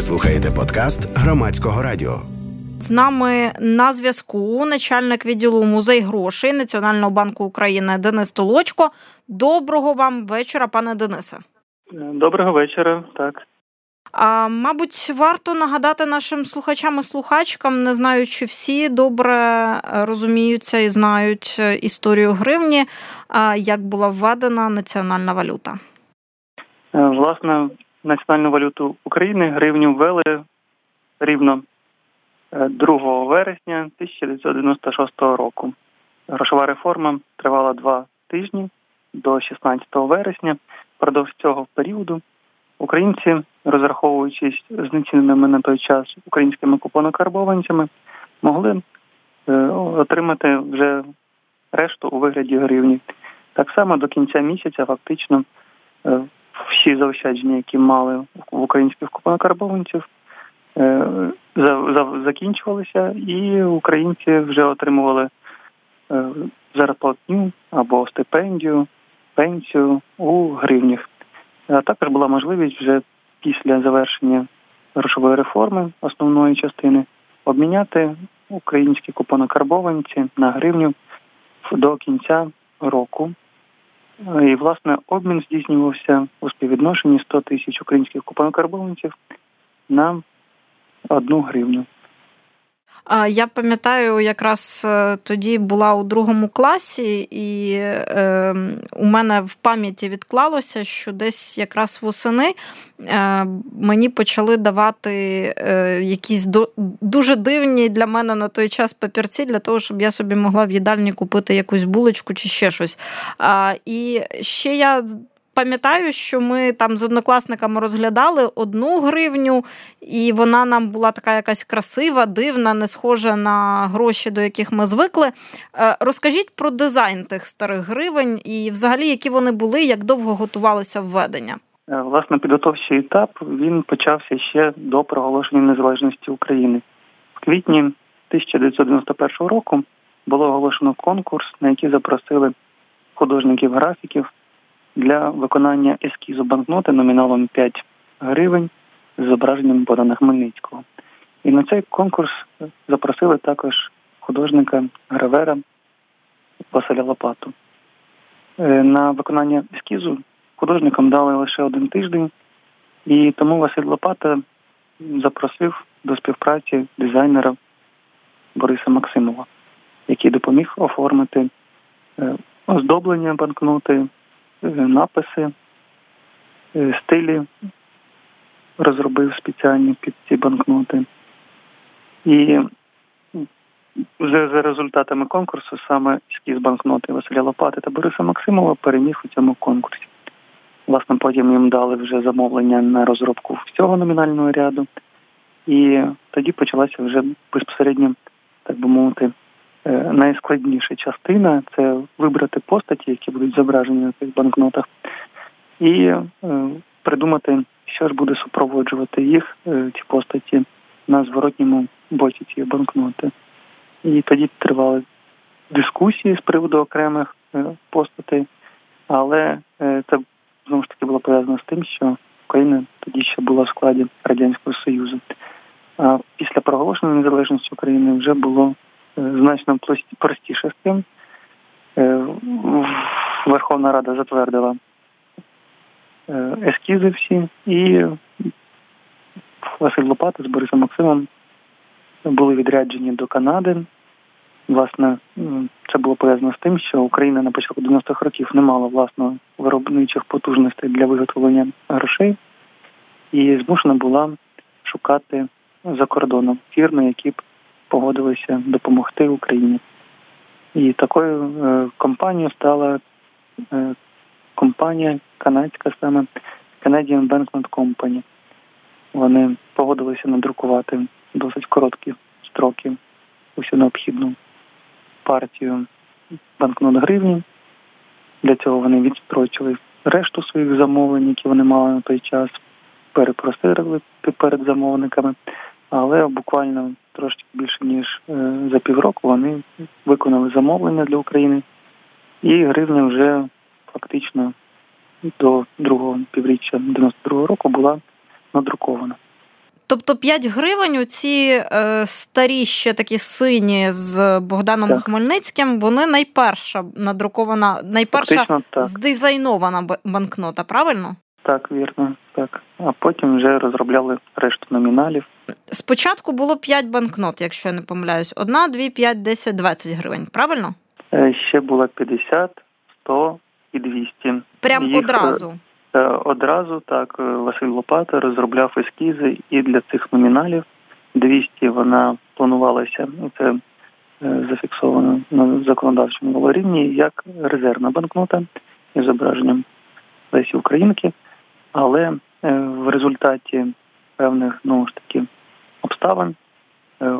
Ви слухаєте подкаст громадського радіо. З нами на зв'язку начальник відділу музей грошей Національного банку України Денис Толочко. Доброго вам вечора, пане Денисе. Доброго вечора. Так. А, Мабуть, варто нагадати нашим слухачам і слухачкам, не знаю, чи всі добре розуміються і знають історію гривні, як була введена національна валюта. Е, власне, національну валюту України гривню ввели рівно 2 е, вересня 1996 року. Грошова реформа тривала два тижні до 16 вересня. Продовж цього періоду українці, розраховуючись знеціненими на той час українськими купонокарбованцями, могли е, отримати вже решту у вигляді гривні. Так само до кінця місяця фактично всі заощадження, які мали в українських купонокарбованців, е, закінчувалися, і українці вже отримували е, зарплатню або стипендію, пенсію у гривнях. А також була можливість вже після завершення грошової реформи основної частини обміняти українські купонокарбованці на гривню до кінця року. І, власне, обмін здійснювався у співвідношенні 100 тисяч українських купонокарбованців на одну гривню. Я пам'ятаю, якраз е, тоді була у другому класі, і е, у мене в пам'яті відклалося, що десь якраз восени е, мені почали давати е, якісь до, дуже дивні для мене на той час папірці, для того, щоб я собі могла в їдальні купити якусь булочку чи ще щось. І ще я пам'ятаю, що ми там з однокласниками розглядали одну гривню, і вона нам була така якась красива, дивна, не схожа на гроші, до яких ми звикли. Е, розкажіть про дизайн тих старих гривень і, взагалі, які вони були, як довго готувалося введення. Е, власне, підготовчий етап він почався ще до проголошення незалежності України. В квітні 1991 року було оголошено конкурс, на який запросили художників-графіків для виконання ескізу банкноти номіналом 5 гривень з зображенням Богдана Хмельницького. І на цей конкурс запросили також художника гравера Василя Лопату. Е, на виконання ескізу художникам дали лише один тиждень, і тому Василь Лопата запросив до співпраці дизайнера Бориса Максимова, який допоміг оформити е, оздоблення банкноти, написи, е, стилі розробив спеціальні під ці банкноти. І вже за результатами конкурсу саме ескіз банкноти Василя Лопати та Бориса Максимова переміг у цьому конкурсі. Власне, потім їм дали вже замовлення на розробку всього номінального ряду, і тоді почалася вже безпосередньо, так би мовити, найскладніша частина це вибрати постаті, які будуть зображені на цих банкнотах, і е, придумати, що ж буде супроводжувати їх, е, ці постаті, на зворотньому боці цієї банкноти. І тоді тривали дискусії з приводу окремих постатей, але це знову ж таки було пов'язано з тим, що Україна тоді ще була в складі Радянського Союзу. А після проголошення незалежності України вже було значно простіше з тим. Е, Верховна Рада затвердила е, ескізи всі, і Василь Лопата з Борисом Максимом були відряджені до Канади. Власне, це було пов'язано з тим, що Україна на початку 90-х років не мала власного виробничих потужностей для виготовлення грошей і змушена була шукати за кордоном фірми, які б погодилися допомогти Україні. І такою е, компанією стала е, компанія канадська саме Canadian Banknote Company. Вони погодилися надрукувати досить короткі строки усю необхідну партію банкнот гривні. Для цього вони відстрочили решту своїх замовлень, які вони мали на той час, перепросили перед замовниками, але буквально трошки більше ніж е, за півроку вони виконали замовлення для України, і гривня вже фактично до другого півріччя 92-го року була надрукована. Тобто 5 гривень у ці е, старі ще такі сині з Богданом так. Хмельницьким, вони найперша надрукована, найперша Фактично, здизайнована банкнота, правильно? Так, вірно, так. А потім вже розробляли решту номіналів. Спочатку було 5 банкнот, якщо я не помиляюсь. Одна, дві, п'ять, десять, двадцять гривень, правильно? Е, ще було 50, 100 і 200. Прям Їх... одразу. Е, одразу так е, Василь Лопата розробляв ескізи і для цих номіналів 200 вона планувалася, і це е, зафіксовано на законодавчому рівні, як резервна банкнота із зображенням Лесі Українки, але в результаті певних ну ж таки обставин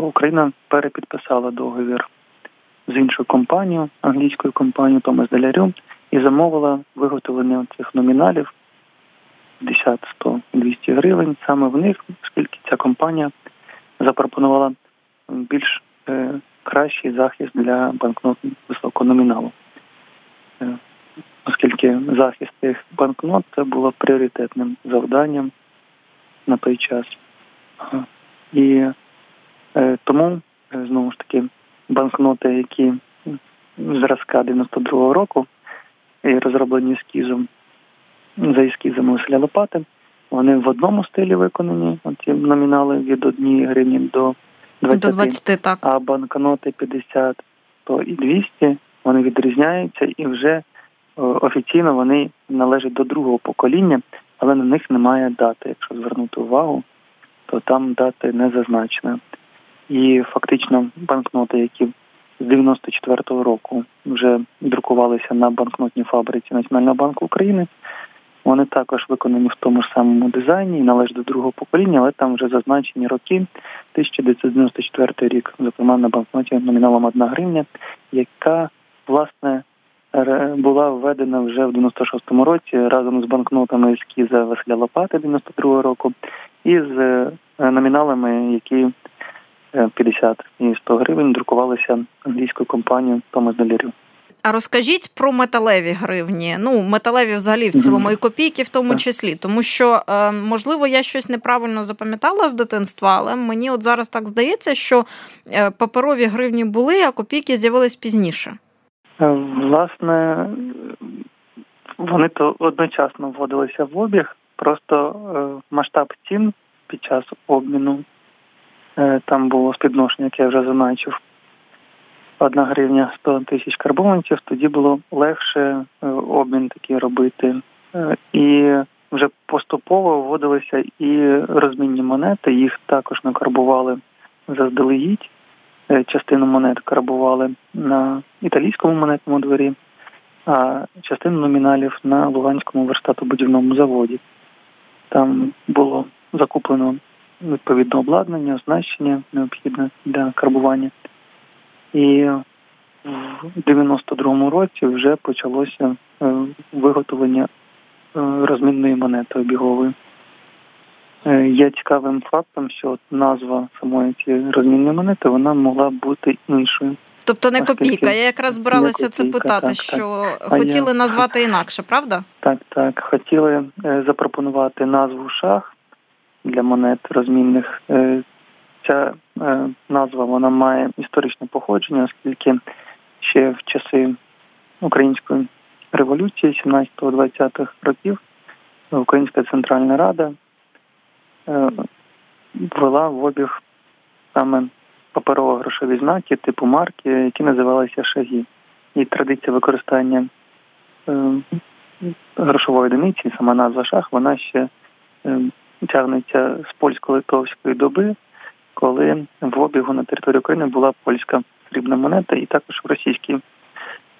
Україна перепідписала договір з іншою компанією, англійською компанією Томас Делярю, і замовила виготовлення цих номіналів 50, 100, 200 гривень саме в них, оскільки ця компанія запропонувала більш е, кращий захист для банкнот високого номіналу. Оскільки захист цих банкнот це було пріоритетним завданням на той час. І е, тому, е, знову ж таки, банкноти, які зразка 92-го року і розроблені ескізом, за ескізами Василя Лопати. Вони в одному стилі виконані, ці номінали від 1 гривні до 20, до 20 так. а банкноти 50 то і 200, вони відрізняються і вже офіційно вони належать до другого покоління, але на них немає дати. Якщо звернути увагу, то там дати не зазначено. І фактично банкноти, які з 94-го року вже друкувалися на банкнотній фабриці Національного банку України, вони також виконані в тому ж самому дизайні і належать до другого покоління, але там вже зазначені роки 1994 рік, зокрема на банкноті номіналом 1 гривня, яка власне була введена вже в 96-му році разом з банкнотами ескіза Василя Лопати 92-го року і з е, номіналами, які 50 е, і 100 гривень друкувалися англійською компанією Томас Делірів. А розкажіть про металеві гривні. Ну, металеві взагалі в цілому і копійки, в тому числі, тому що е, можливо я щось неправильно запам'ятала з дитинства, але мені от зараз так здається, що паперові гривні були, а копійки з'явились пізніше. Е, власне, вони то одночасно вводилися в обіг, просто масштаб цін під час обміну там було співношення, яке я вже зазначив. Одна гривня 100 тисяч карбованців, тоді було легше е, обмін такий робити. Е, і вже поступово вводилися і розмінні монети, їх також накарбували заздалегідь. Е, частину монет карбували на італійському монетному дворі, а частину номіналів на Луганському верстатобудівному заводі. Там було закуплено відповідне обладнання, оснащення необхідне для карбування. І в 92-му році вже почалося е, виготовлення е, розмінної монети обігової. Е, є цікавим фактом, що назва самої цієї розмінної монети вона могла бути іншою. Тобто не копійка. Я якраз збиралася це питати, так, що так. хотіли я... назвати інакше, правда? Так, так. Хотіли запропонувати назву шах для монет розмінних. Ця е, назва вона має історичне походження, оскільки ще в часи української революції 17-20-х років Українська Центральна Рада е, ввела в обіг саме паперово-грошові знаки типу марки, які називалися шаги. І традиція використання е, грошової одиниці, сама назва шах, вона ще тягнеться з польсько-литовської доби коли в обігу на території України була польська срібна монета, і також в Російській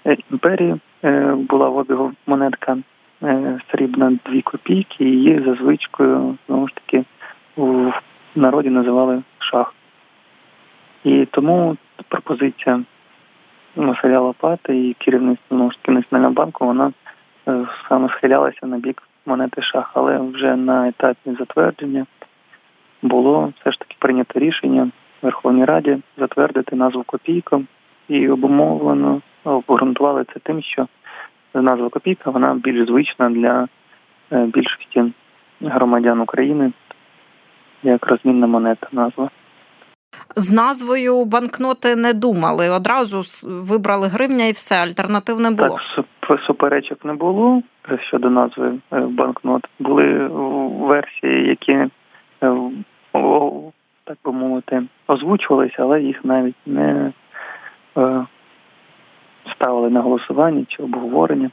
е, імперії е, була в обігу монетка е, срібна дві копійки, і її за звичкою знову ж таки в народі називали шах. І тому пропозиція Василя Лопати і керівництва ну, Національного банку вона саме схилялася на бік монети шах, але вже на етапі затвердження було все ж таки прийнято рішення в Верховній Раді затвердити назву копійка і обумовлено обґрунтували це тим, що назва копійка вона більш звична для е, більшості громадян України. Як розмінна монета назва. З назвою банкноти не думали. Одразу вибрали гривня і все, альтернатив не було. Так, суперечок не було щодо назви е, банкнот. Були версії, які е, так би мовити озвучувалися, але їх навіть не е, ставили на голосування чи обговорення.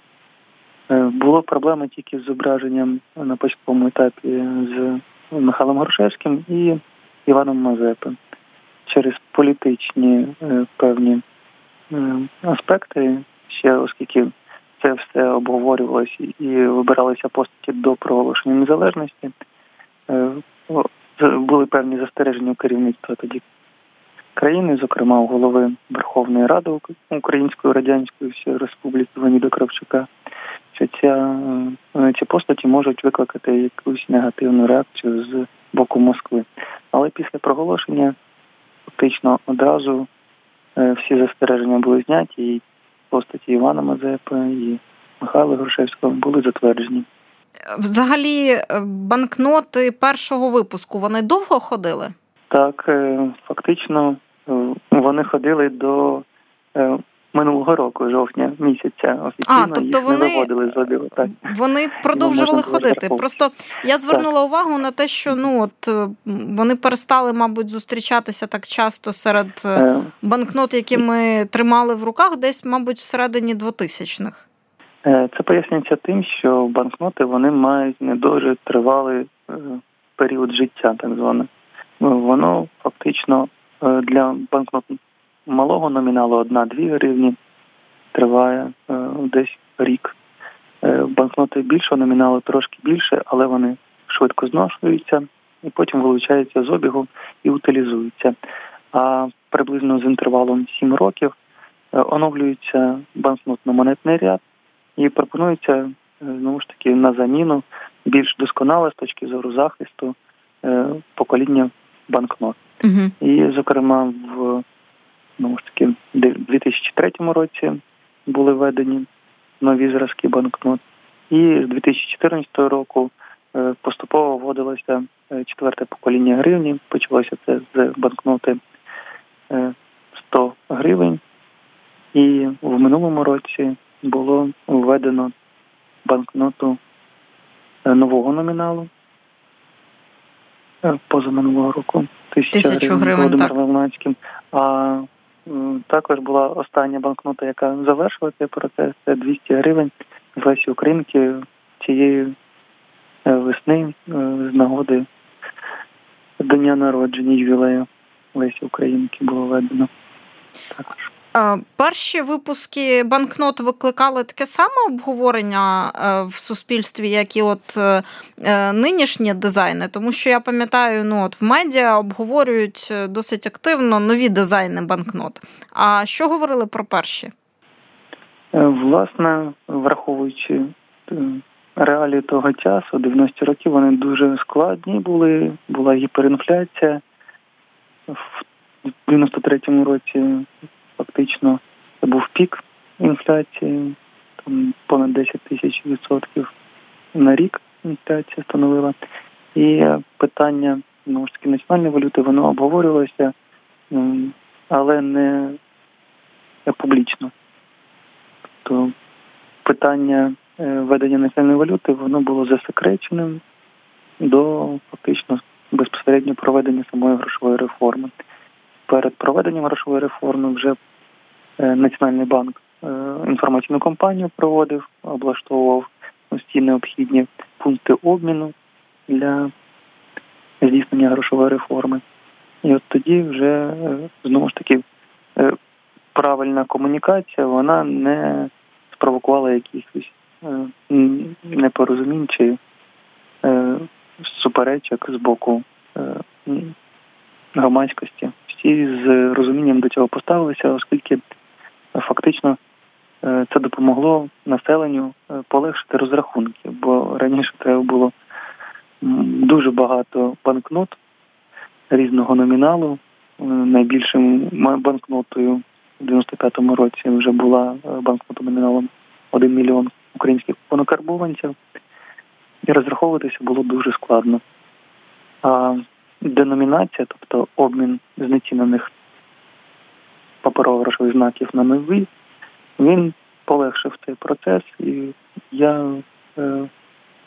Було проблеми тільки з зображенням на початковому етапі з Михайлом Горшевським і Іваном Мазепи через політичні е, певні е, аспекти, ще оскільки це все обговорювалося і вибиралися постаті до проголошення незалежності, е, були певні застереження у керівництва тоді країни, зокрема у голови Верховної Ради Української Радянської Республіки Леоніда Кравчука, що ця, ці постаті можуть викликати якусь негативну реакцію з боку Москви. Але після проголошення фактично одразу е, всі застереження були зняті, і постаті Івана Мазепи і Михайла Грушевського були затверджені. Взагалі, е, банкноти першого випуску вони довго ходили? Так, е, фактично вони ходили до минулого року, жовтня місяця офіційно а, тобто їх вони, не виводили з обігу. Так. Вони продовжували ходити. Просто я звернула так. увагу на те, що ну от е, вони перестали, мабуть, зустрічатися так часто серед е, е. банкнот, які ми тримали в руках, десь, мабуть, всередині 2000-х. Це пояснюється тим, що банкноти вони мають не дуже тривалий період життя, так зване. Воно фактично для банкнот малого номіналу 1-2 гривні триває е, десь рік. Е, банкноти більшого номіналу трошки більше, але вони швидко зношуються і потім вилучаються з обігу і утилізуються. А приблизно з інтервалом 7 років е, оновлюється банкнотно-монетний ряд і пропонується знову ж таки на заміну більш досконале з точки зору захисту покоління банкнот. Угу. І, зокрема, в знову ж таки, 2003 році були введені нові зразки банкнот. І з 2014 року е, поступово вводилося е, четверте покоління гривні. Почалося це з банкноти 100 е, гривень. І в минулому році було введено банкноту нового номіналу позаминулого року. Тисячу гривень, Володимиром А також була остання банкнота, яка завершила цей процес. Це 200 гривень з Лесі Українки цієї е, весни е, з нагоди дня народження ювілею Лесі Українки було введено. Також. Перші випуски банкнот викликали таке саме обговорення е, в суспільстві, як і от е, е, нинішні дизайни, тому що я пам'ятаю, ну от в медіа обговорюють досить активно нові дизайни банкнот. А що говорили про перші? Власне, враховуючи реалії того часу, 90-ті роки вони дуже складні були, була гіперінфляція. В 93-му році фактично це був пік інфляції, там понад 10 тисяч відсотків на рік інфляція становила. І питання знову ж таки національної валюти воно обговорювалося, але не публічно. Тобто питання е, ведення національної валюти воно було засекреченим до фактично безпосередньо проведення самої грошової реформи перед проведенням грошової реформи вже е, Національний банк е, інформаційну кампанію проводив, облаштовував всі необхідні пункти обміну для здійснення грошової реформи. І от тоді вже е, знову ж таки правильна комунікація, вона не спровокувала якихось непорозумінь чи суперечок з боку громадськості всі з розумінням до цього поставилися, оскільки е, фактично е, це допомогло населенню е, полегшити розрахунки, бо раніше треба було дуже багато банкнот різного номіналу. Найбільшим банкнотою у 95-му році вже була банкнота номіналом 1 мільйон українських понокарбованців, і розраховуватися було дуже складно. А деномінація, тобто обмін знецінених паперово-грошових знаків на нові, він полегшив цей процес, і я, е,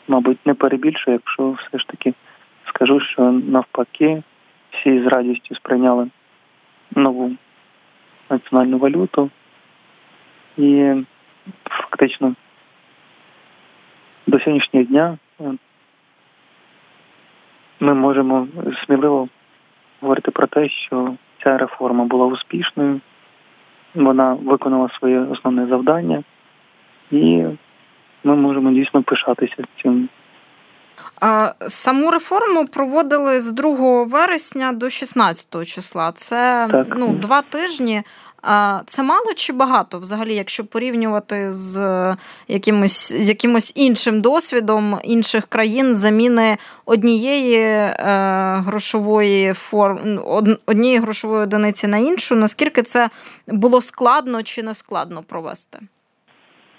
мабуть, не перебільшую, якщо все ж таки скажу, що навпаки всі з радістю сприйняли нову національну валюту. І фактично до сьогоднішнього дня ми можемо сміливо говорити про те, що ця реформа була успішною, вона виконала своє основне завдання, і ми можемо дійсно пишатися цим. Саму реформу проводили з 2 вересня до 16 числа. Це так. ну, два тижні. Це мало чи багато, взагалі, якщо порівнювати з якимось з якимось іншим досвідом інших країн заміни однієї е, грошової форм однієї грошової одиниці на іншу, наскільки це було складно чи не складно провести?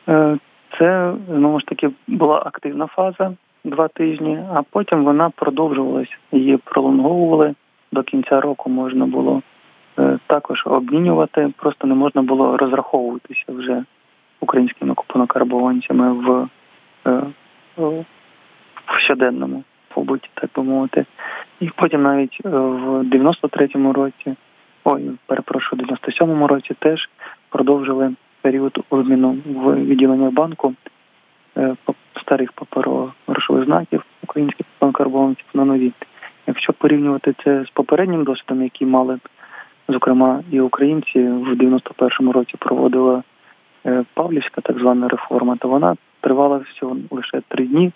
Е, це знову ж таки була активна фаза два тижні, а потім вона продовжувалась, її пролонговували до кінця року можна було. Е, також обмінювати. Просто не можна було розраховуватися вже українськими купонокарбованцями в, е, в щоденному побуті, так би мовити. І потім навіть е, в 93-му році, ой, перепрошую, в 97-му році теж продовжили період обміну в відділеннях банку старих паперово-грошових знаків українських купонокарбованців на нові. Якщо порівнювати це з попереднім досвідом, який мали Зокрема, і українці в 91-му році проводила е, Павлівська так звана реформа, то вона тривала всього лише три дні,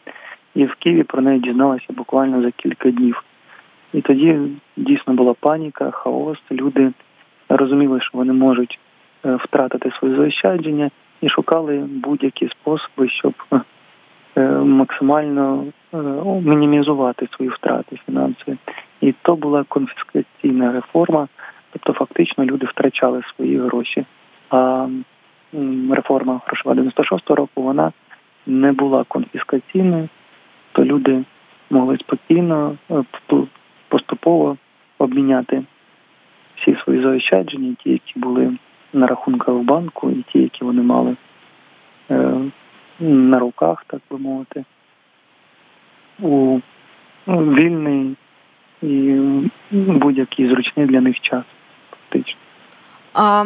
і в Києві про неї дізналися буквально за кілька днів. І тоді дійсно була паніка, хаос. Люди розуміли, що вони можуть е, втратити свої заощадження і шукали будь-які способи, щоб е, максимально мінімізувати свої втрати фінансові. І то була конфіскаційна реформа. Тобто фактично люди втрачали свої гроші. А реформа грошова 96-го року вона не була конфіскаційною, то люди могли спокійно е, поступово обміняти всі свої заощадження, ті, які були на рахунках в банку, і ті, які вони мали е, на руках, так би мовити, у вільний і будь-який зручний для них час А,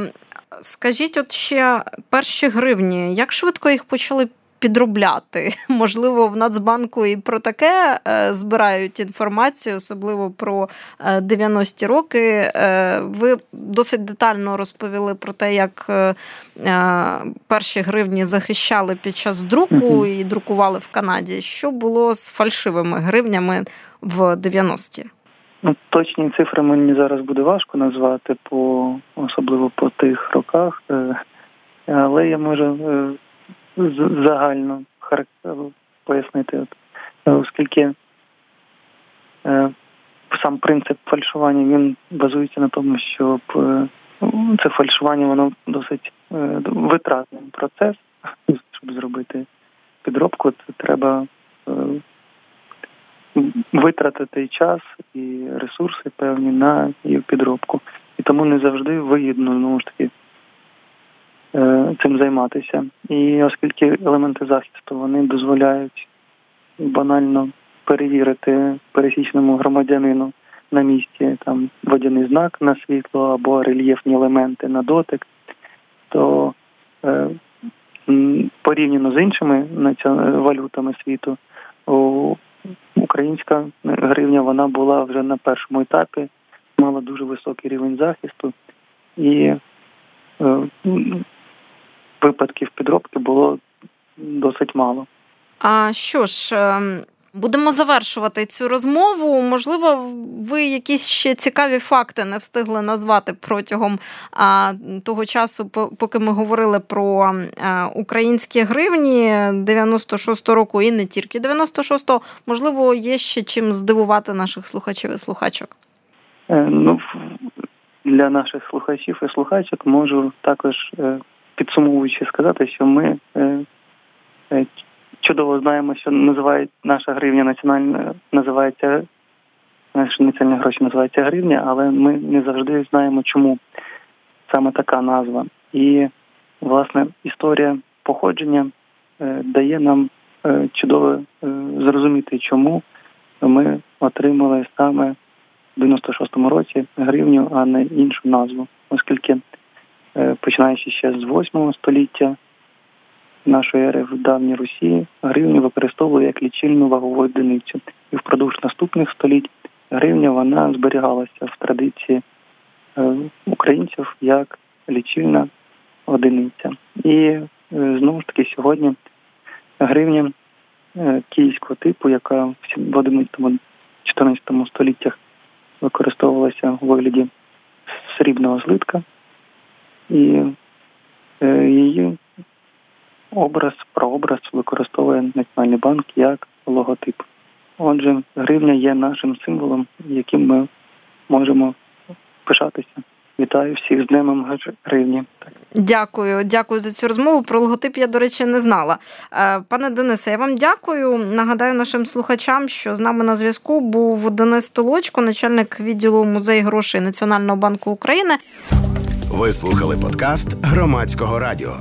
Скажіть, от ще перші гривні, як швидко їх почали підробляти? Можливо, в Нацбанку і про таке е, збирають інформацію, особливо про 90-ті е, роки. Е, ви досить детально розповіли про те, як перші гривні захищали під час друку і друкували в Канаді. Що було з фальшивими гривнями в 90-ті? Ну, Точні цифри мені зараз буде важко назвати, по особливо по тих роках, е, але я можу е, загально пояснити, от, е, оскільки сам принцип фальшування він базується на тому, що це фальшування воно досить витратний процес, щоб зробити підробку, це треба витратити час і ресурси певні на її підробку. І тому не завжди вигідно знову ж таки е, цим займатися. І оскільки елементи захисту вони дозволяють банально перевірити пересічному громадянину на місці там водяний знак на світло або рельєфні елементи на дотик, то е, порівняно з іншими валютами світу українська гривня вона була вже на першому етапі, мала дуже високий рівень захисту, і е, випадків підробки було досить мало. А що ж, ем, Будемо завершувати цю розмову. Можливо, ви якісь ще цікаві факти не встигли назвати протягом а, того часу, поки ми говорили про а, українські гривні 96-го року і не тільки 96-го. Можливо, є ще чим здивувати наших слухачів і слухачок. Е, ну, Для наших слухачів і слухачок можу також е, підсумовуючи сказати, що ми е, чудово знаємо, що називають наша гривня національна називається Наші ініціальні гроші називаються гривня, але ми не завжди знаємо, чому саме така назва. І, власне, історія походження е, дає нам е, чудово е, зрозуміти, чому ми отримали саме в 96-му році гривню, а не іншу назву, оскільки починаючи ще з 8 століття нашої ери в давній Росії гривню використовували як лічильну вагову одиницю. І впродовж наступних століть гривня вона зберігалася в традиції е, українців як лічильна одиниця. І е, знову ж таки сьогодні гривня е, київського типу, яка в 11-14 століттях використовувалася у вигляді срібного злитка, і її образ, прообраз використовує Національний банк як логотип. Отже, гривня є нашим символом, яким ми можемо пишатися. Вітаю всіх з Днем гривні. Дякую, дякую за цю розмову. Про логотип я, до речі, не знала. Е, пане Денисе, я вам дякую. Нагадаю нашим слухачам, що з нами на зв'язку був Денис Толочко, начальник відділу музею грошей Національного банку України. Ви слухали подкаст громадського радіо.